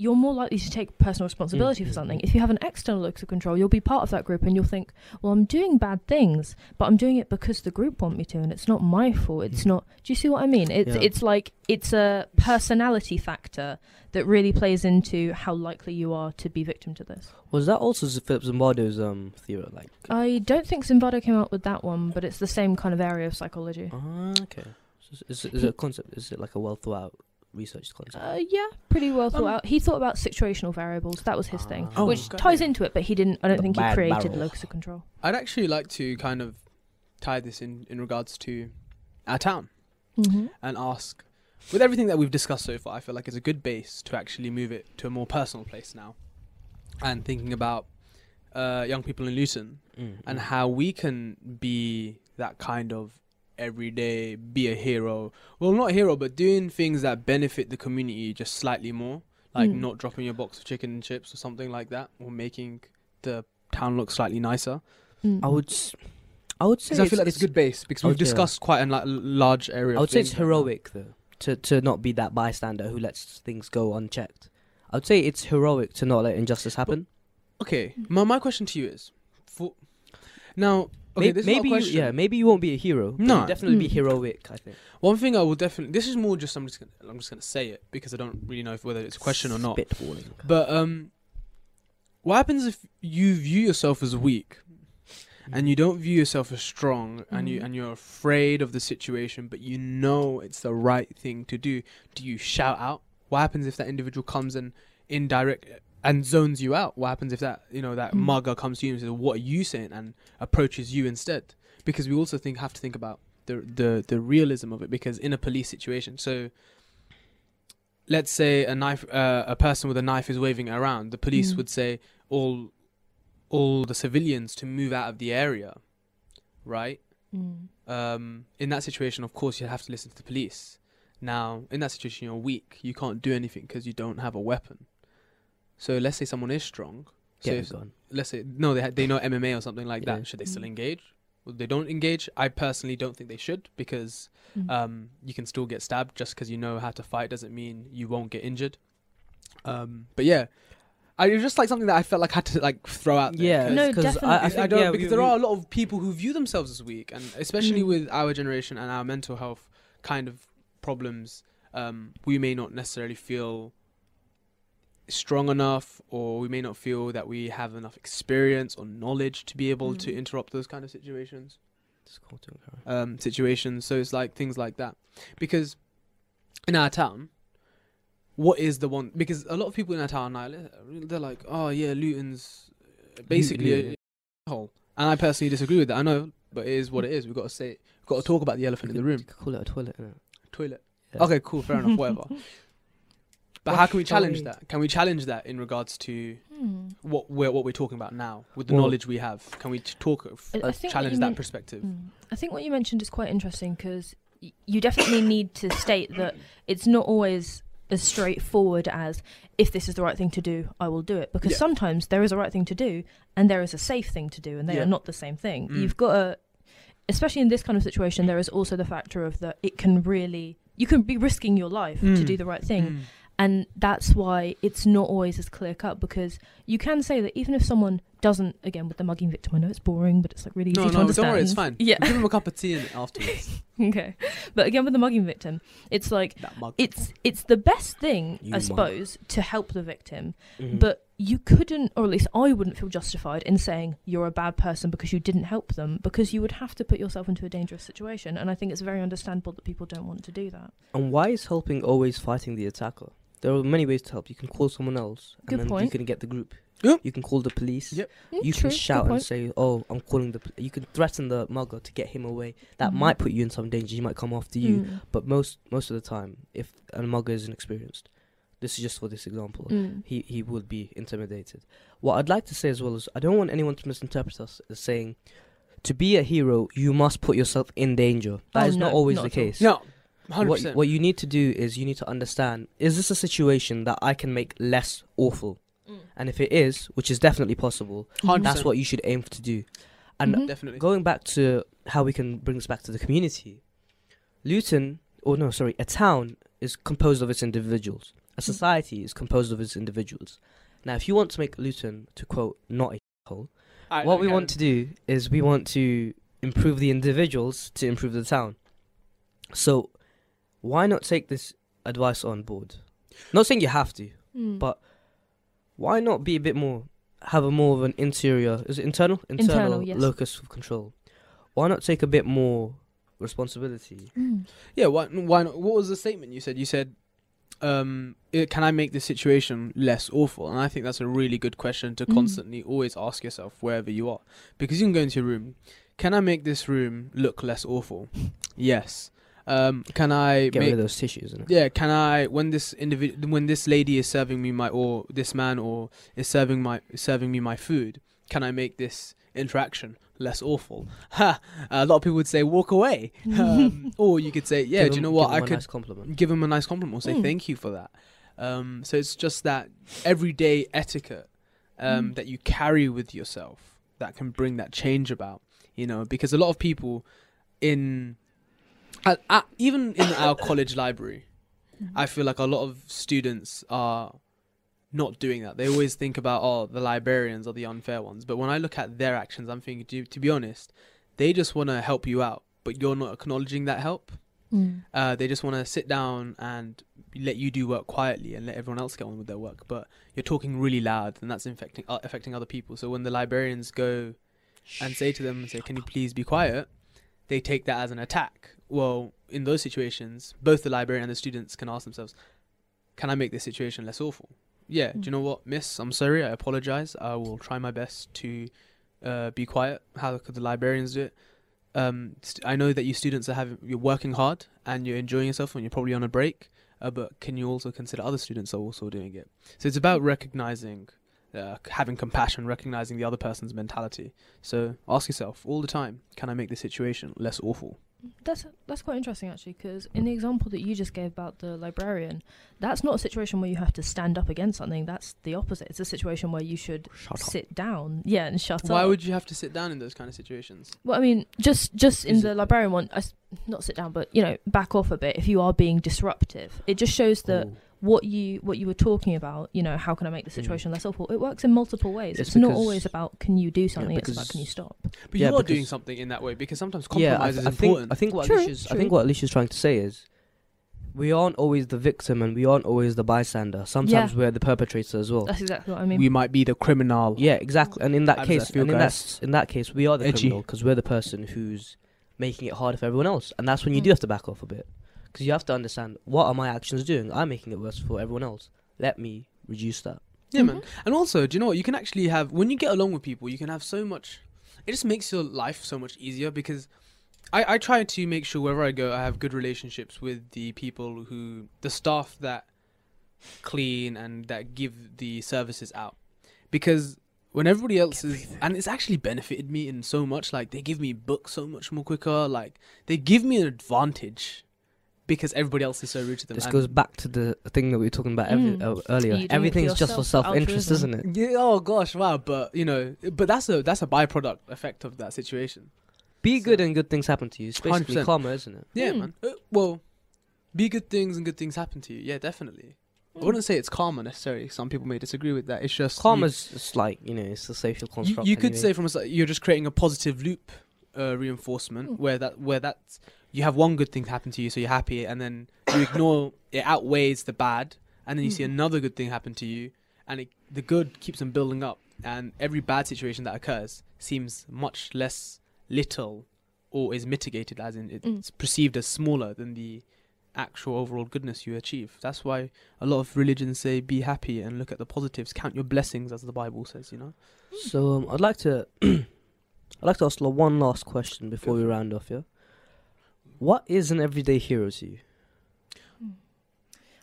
You're more likely to take personal responsibility for Mm, something. mm. If you have an external locus of control, you'll be part of that group and you'll think, well, I'm doing bad things, but I'm doing it because the group want me to, and it's not my fault. It's Mm. not. Do you see what I mean? It's Yeah. it's like it's a personality factor that really plays into how likely you are to be victim to this. Was that also Philip Zimbardo's um theory? Like, I don't think Zimbardo came up with that one, but it's the same kind of area of psychology. ah, okay. So is, is it a concept? Is it like a well thought out researched concept? Uh, yeah, pretty well thought Um, out. He thought about situational variables. That was his thing, Ah. which ties damn. into it. But he didn't. I don't The think he created barrel. locus of control. I'd actually like to kind of tie this in in regards to our town Mm-hmm. and ask, with everything that we've discussed so far, I feel like it's a good base to actually move it to a more personal place now, and thinking about uh, young people in Luton Mm, and mm. how we can be that kind of everyday be a hero well not a hero but doing things that benefit the community just slightly more like Mm. not dropping your box of chicken and chips or something like that or making the town look slightly nicer Mm. I would. S- I would say because i feel like it's, it's a good base because we've would- yeah. discussed quite a like, large area I of would say it's things right heroic though to to not be that bystander who lets things go unchecked. I would say it's heroic to not let injustice happen. okay my, my question to you is for now okay May- this maybe is not you, yeah, maybe you won't be a hero. No. you'll definitely be Mm. heroic. I think. one thing i will definitely this is more just i'm just gonna i'm just gonna say it because i don't really know if whether it's a question or not Spitballing. But um, what happens if you view yourself as weak, and you don't view yourself as strong and you Mhm. and you're afraid of the situation but you know it's the right thing to do do you shout out what happens if that individual comes and indirect and zones you out. What happens if that you know that Mm. mugger comes to you and says what are you saying? and approaches you instead? Because we also think have to think about the the the realism of it because in a police situation so let's say a knife uh, a person with a knife is waving it around the police Mm. would say all all the civilians to move out of the area right? Mm. um, in that situation of course you have to listen to the police. Now in that situation you're weak. You can't do anything because you don't have a weapon so let's say someone is strong so Get if- a gun. let's say no they ha- they know MMA or something like Yeah. that should they still Mm. engage well, they don't engage I personally don't think they should because Mm. um, you can still get stabbed just because you know how to fight doesn't mean you won't get injured. Um, but yeah, I it was just like something that I felt like I had to like throw out. There Yeah, 'cause No, because I, I definitely. think I don't yeah, because we- there we- are a lot of people who view themselves as weak, and especially Mm. with our generation and our mental health kind of problems, um, we may not necessarily feel strong enough, or we may not feel that we have enough experience or knowledge to be able to Mm. interrupt those kind of situations cool um, situations. So it's like things like that. Because in our town, what is the one? Because a lot of people in our town now, they're like, oh yeah, Luton's basically Luton, a hole. And I personally disagree with that. I know, but it is what it is. We've got to say, we've got to talk about the elephant in the room. call it a toilet. innit? Toilet. Yeah. Okay, cool, fair enough, whatever. But how can we challenge that? Can we challenge that in regards to Mm. what we're what we're talking about now with the Well- knowledge we have? Can we talk of, I- I uh, challenge that mean- perspective? Mm. I think what you mentioned is quite interesting because y- you definitely need to state that it's not always as straightforward as if this is the right thing to do, I will do it. Because Yeah. sometimes there is a right thing to do and there is a safe thing to do, and they Yeah. are not the same thing. Mm. You've got to, especially in this kind of situation, there is also the factor of that it can really, you can be risking your life to Mm. do the right thing. Mm. And that's why it's not always as clear cut because you can say that even if someone doesn't, again, with the mugging victim, I know it's boring, but it's like really easy No, to no, understand. don't worry, it's fine. Yeah. Give him a cup of tea and afterwards. okay. But again, with the mugging victim, it's like, it's it's the best thing, You I mug. suppose, to help the victim. Mhm. But you couldn't, or at least I wouldn't feel justified in saying you're a bad person because you didn't help them, because you would have to put yourself into a dangerous situation. And I think it's very understandable that people don't want to do that. And why is helping always fighting the attacker? There are many ways to help. You can call someone else, and Good then you can get the group. Yep. You can call the police. Yep. Mm, You true, can good shout and point. say, "Oh, I'm calling the." Pol-. You can threaten the mugger to get him away. That Mhm. might put you in some danger. He might come after you. Mm, But most most of the time, if a mugger is inexperienced, this is just for this example. mm, He he would be intimidated. What I'd like to say as well is I don't want anyone to misinterpret us as saying to be a hero you must put yourself in danger. That Oh, is not always not the case. No, hundred What, percent. what you need to do is you need to understand is this a situation that I can make less awful? mm. And if it is, which is definitely possible, Hundred that's what you should aim to do. And Mhm. Definitely. going back to how we can bring this back to the community, Luton, or no, sorry, a town is composed of its individuals. A society is composed of its individuals. Now, if you want to make Luton, to quote, not a hole, Alright, what let we me want to do is we want to improve the individuals to improve the town. So, why not take this advice on board? Not saying you have to, Mm. but why not be a bit more, have a more of an interior, is it internal? Internal, yes. locus of control. Why not take a bit more responsibility? Mm. Yeah, why, why not? What was the statement you said? You said, um, eh, "Can I make this situation less awful?" And I think that's a really good question to Mm. constantly always ask yourself wherever you are, because you can go into your room. Can I make this room look less awful? yes. Um, can I Get make rid of those tissues. Yeah, can I when this individ when this lady is serving me my or this man or is serving my serving me my food, can I make this interaction less awful? Ha! A lot of people would say walk away, um, or you could say yeah. Give do you him- know what? give him I a could nice compliment. give him a nice compliment or say Mm. thank you for that. Um, so it's just that everyday etiquette um, Mm. that you carry with yourself that can bring that change about. You know, because a lot of people in even in our college library, I feel like a lot of students are not doing that. They always think about oh the librarians are the unfair ones, but when I look at their actions, I'm thinking to, to be honest, they just want to help you out, but you're not acknowledging that help. Mm. Uh, they just want to sit down and let you do work quietly and let everyone else get on with their work. But you're talking really loud, and that's infecting uh, affecting other people. So when the librarians go and say to them and say, "Can you please be quiet?" They take that as an attack. Well, in those situations, both the librarian and the students can ask themselves, "Can I make this situation less awful?" Yeah. Do you know what, Miss? I'm sorry. I apologize. I will try my best to uh, be quiet. How could the librarians do it? Um, st- I know that you students are having you're working hard and you're enjoying yourself and you're probably on a break. Uh, but can you also consider other students are also doing it? So it's about recognizing, uh, having compassion, recognizing the other person's mentality. So ask yourself all the time: Can I make this situation less awful? That's that's quite interesting actually, because in the example that you just gave about the librarian, that's not a situation where you have to stand up against something. That's the opposite. It's a situation where you should Shut up. sit down, yeah, and shut Why up. Why would you have to sit down in those kind of situations? Well, I mean, just just in the librarian one, I s not sit down, but you know, back off a bit if you are being disruptive. It just shows that Ooh. What you what you were talking about. You know, how can I make the situation less awful? It works in multiple ways. It's It's, not always about can you do something. it's about can you stop. But Yeah, you are doing something in that way because sometimes yeah, I, compromise is I think important. I think what True, Alicia's I think what Alicia's trying to say is we aren't always the victim and we aren't always the bystander. Sometimes Yeah. we're the perpetrator as well. That's exactly what I mean. we might be the criminal. Yeah, exactly. And in that How that case, and in that in that case, we are the Edgy. criminal because we're the person who's making it harder for everyone else, and that's when you Mm. do have to back off a bit because you have to understand what are my actions doing. I'm making it worse for everyone else. Let me reduce that. Yeah, man. Mhm. And also, do you know what? You can actually have when you get along with people, you can have so much. It just makes your life so much easier because I I try to make sure wherever I go, I have good relationships with the people who the staff that clean and that give the services out because when everybody else is and it's actually benefited me in so much like they give me books so much more quicker like they give me an advantage because everybody else is so rude to them This goes back to the thing that we were talking about every, Mm. uh, earlier. You doing Everything's just for self-interest, altruism. isn't it? Yeah. Oh gosh. Wow. But you know, but that's a that's a byproduct effect of that situation. Be So- good and good things happen to you. It's basically 100%. karma, isn't it? Yeah, Mm. man. Uh, well, be good things and good things happen to you. Yeah, definitely. I wouldn't say it's karma necessarily. Some people may disagree with that. It's just you- Karma's it's like you know, it's a social construct. you could anyway. say from a, you're just creating a positive loop uh, reinforcement Mm. where that where that's you have one good thing happen to you, so you're happy, and then you ignore it outweighs the bad, and then you see Mm. another good thing happen to you, and it, the good keeps on building up, and every bad situation that occurs seems much less little, or is mitigated as in Mm. it's perceived as smaller than the actual overall goodness you achieve. That's why a lot of religions say be happy and look at the positives, count your blessings, as the Bible says. You know. So um, I'd like to, I'd like to ask one last question before we round off. Yeah, what is an everyday hero to you? Hmm.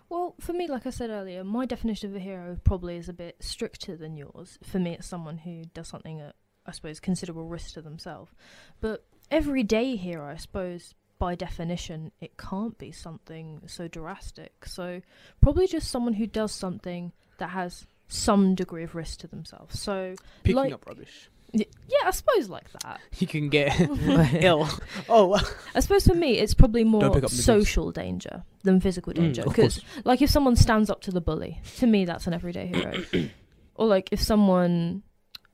Well, for me, like I said earlier, my definition of a hero probably is a bit stricter than yours. For me, it's someone who does something at, I suppose, considerable risk to themselves. But everyday hero, I suppose, by definition, it can't be something so drastic. So probably just someone who does something that has some degree of risk to themselves. So Picking Like- up rubbish. Y- yeah, I suppose like that. You can get ill. Oh, I suppose for me, it's probably more pick up the social danger than physical Mm, danger. of Because, like, if someone stands up to the bully, to me, that's an everyday hero. or, like, if someone,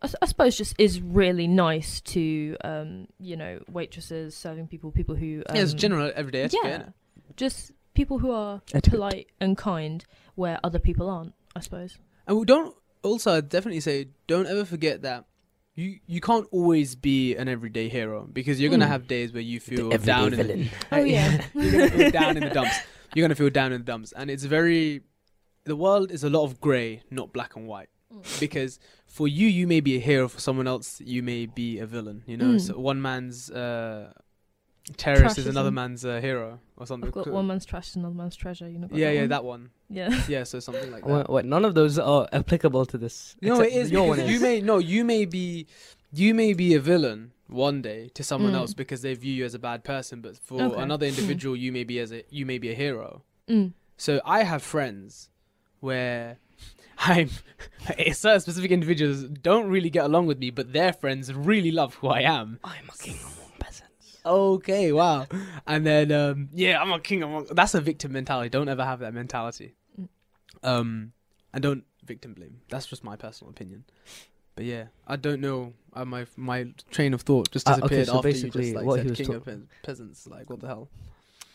I, s- I suppose, just is really nice to, um, you know, waitresses, serving people, people who. Um, yeah, it's general everyday etiquette. yeah, innit? just people who are Etiquette. polite and kind where other people aren't, I suppose. And we don't. Also, I'd definitely say don't ever forget that you you can't always be an everyday hero because you're gonna Mm. have days where you feel the everyday down. In villain. Oh, yeah. you're gonna feel down in the dumps. You're gonna feel down in the dumps, and it's very. The world is a lot of grey, not black and white. Because for you, you may be a hero. For someone else, you may be a villain. You know, Mm. so one man's uh, terrorist is another man's uh, hero or something. I've got one man's trash is another man's treasure. You know. got yeah, yeah, one? that one. Yeah. Yeah, so something like that. Wait, wait, none of those are applicable to this. No, it except is your one because you may no, you may be, you may be a villain one day to someone Mm. else because they view you as a bad person, but for Okay. another Mm. individual, you may be as a you may be a hero. Mm. So I have friends where I'm certain specific individuals don't really get along with me, but their friends really love who I am. I'm a king among peasants. Okay, wow. And then um, yeah, I'm a king. Among... That's a victim mentality. Don't ever have that mentality. Mm. Um, and don't victim blame. That's just my personal opinion. But yeah, I don't know. Uh, my my train of thought just Uh, okay, disappeared so after you basically just like what said he was king ta- of pe- peasants. Like what the hell?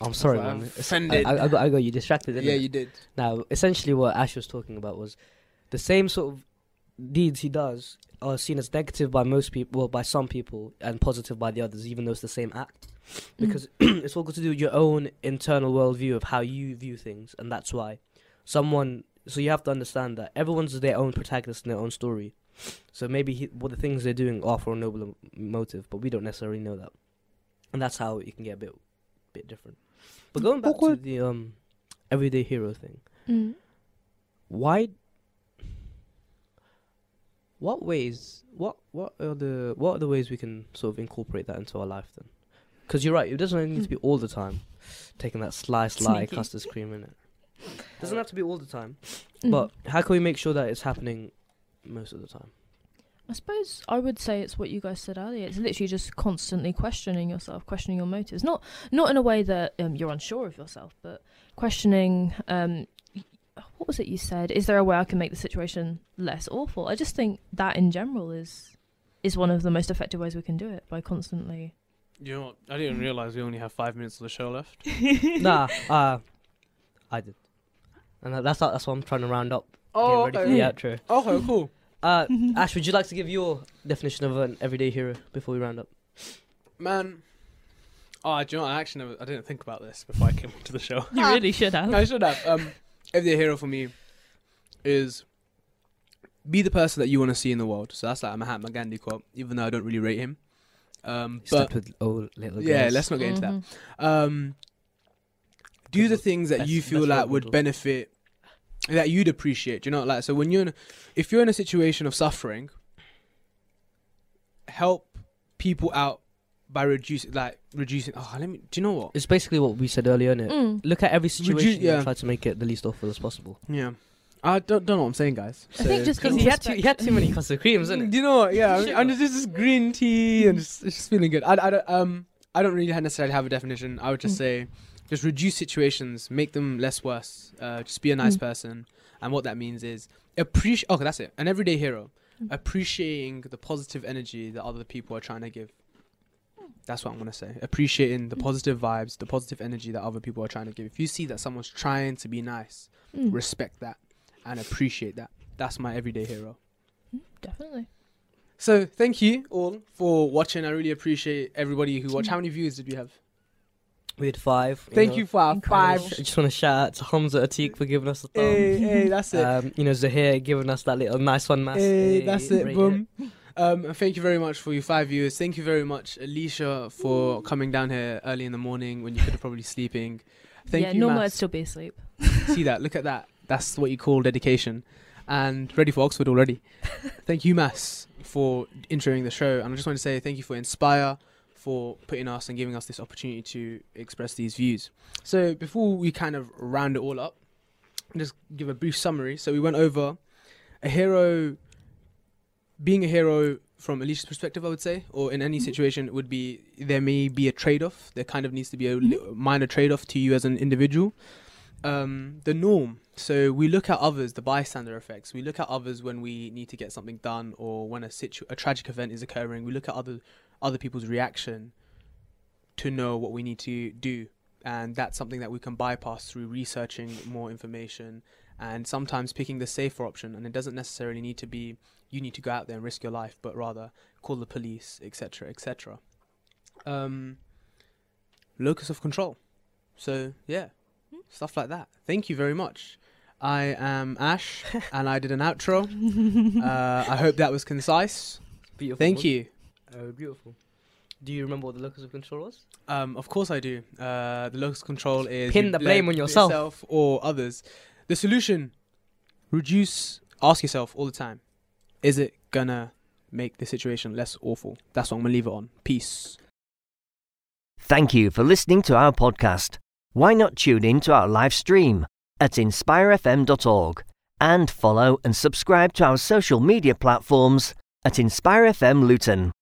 I'm sorry, So I'm man. It's- offended. I, I, got, I got you distracted. Didn't yeah, it? you did. Now, essentially, what Ash was talking about was the same sort of deeds he does are seen as negative by most people, well, by some people, and positive by the others, even though it's the same act. Because it's all got to do with your own internal worldview of how you view things, and that's why someone. So you have to understand that everyone's their own protagonist in their own story. So maybe he, well, the things they're doing are for a noble motive, but we don't necessarily know that, and that's how it can get a bit, bit different. But going back Awkward. to the um, everyday hero thing, Mm. why what ways what what are the what are the ways we can sort of incorporate that into our life then because you're right it doesn't need to be all the time taking that sly sly Sneaky. custard cream in it doesn't have to be all the time Mm. but how can we make sure that it's happening most of the time I suppose I would say it's what you guys said earlier. It's literally just constantly questioning yourself, questioning your motives. Not not in a way that um, you're unsure of yourself, but questioning. Um, what was it you said? Is there a way I can make the situation less awful? I just think that in general is is one of the most effective ways we can do it by constantly. You know what? I didn't realize we only have five minutes of the show left. nah uh i did and that's that's what i'm trying to round up Oh, get ready okay. for the outro Okay, cool. uh ash would you like to give your definition of an everyday hero before we round up Man. Oh, do you know what? I actually never, I didn't think about this before I came to the show. You really should have. I should have. Um, everyday hero for me is be the person that you want to see in the world. So that's like I'm a Mahatma Gandhi quote, even though I don't really rate him. Um, but old little yeah, girls. let's not get into that. Mhm. Um, do Good the things that Best- you feel like would benefit, that you'd appreciate. You know, like so when you're, in, if you're in a situation of suffering, help people out by reducing, like reducing. Oh, let me. Do you know what? It's basically what we said earlier, innit? Mm. Look at every situation yeah. and try to make it the least awful as possible. Yeah, I don't don't know what I'm saying, guys. I think just Because in he had too, he had perspective- too many custard creams, innit? Do you know what? Yeah, I'm, Shit, I'm just, just green tea and just, it's just feeling good. I, I don't um I don't really necessarily have a definition. I would just Mm. say just reduce situations, make them less worse. Uh, just be a nice Mm. person, and what that means is appreciate. Okay, that's it. An everyday hero, Mm. appreciating the positive energy that other people are trying to give. That's what I'm gonna say. Appreciating the Mm. positive vibes, the positive energy that other people are trying to give. If you see that someone's trying to be nice, Mm. respect that and appreciate that. That's my everyday hero. Definitely. So thank you all for watching. I really appreciate everybody who watched. How many views did we have? We had five. Thank know. you for our Incredible. five. I just want to shout out to Hamza Atik for giving us a thumb. Hey, hey, that's it. Um, you know, Zahir giving us that little nice one, mass. hey, that's it. rate Boom. Um, thank you very much for your five viewers. Thank you very much, Alicia, for coming down here early in the morning when you could have probably sleeping. Thank yeah, you, normally I'd still be asleep. See that? Look at that. That's what you call dedication. And ready for Oxford already. thank you, Mass, for introing the show. And I just want to say thank you for Inspire, for putting us and giving us this opportunity to express these views. So before we kind of round it all up, just give a brief summary. So we went over a hero, being a hero from Alicia's perspective, I would say, or in any Mhm. situation, would be there may be a trade off. There kind of needs to be a Mhm. minor trade off to you as an individual. Um, the norm. So we look at others, the bystander effects. We look at others when we need to get something done, or when a situ- a tragic event is occurring. We look at other other people's reaction to know what we need to do, and that's something that we can bypass through researching more information and sometimes picking the safer option. And it doesn't necessarily need to be you need to go out there and risk your life, but rather call the police, etc., etc. Um, locus of control. So yeah, Hmm. stuff like that. Thank you very much. I am Ash, and I did an outro. Uh, I hope that was concise. Beautiful. Thank you. Oh, beautiful. Do you remember what the locus of control was? Um, of course I do. Uh, the locus of control is Pin the blame on yourself. or others. The solution: reduce. Ask yourself all the time: Is it gonna make the situation less awful? That's what I'm gonna leave it on. Peace. Thank you for listening to our podcast. Why not tune in to our live stream at inspirefm.org and follow and subscribe to our social media platforms at InspireFM Luton.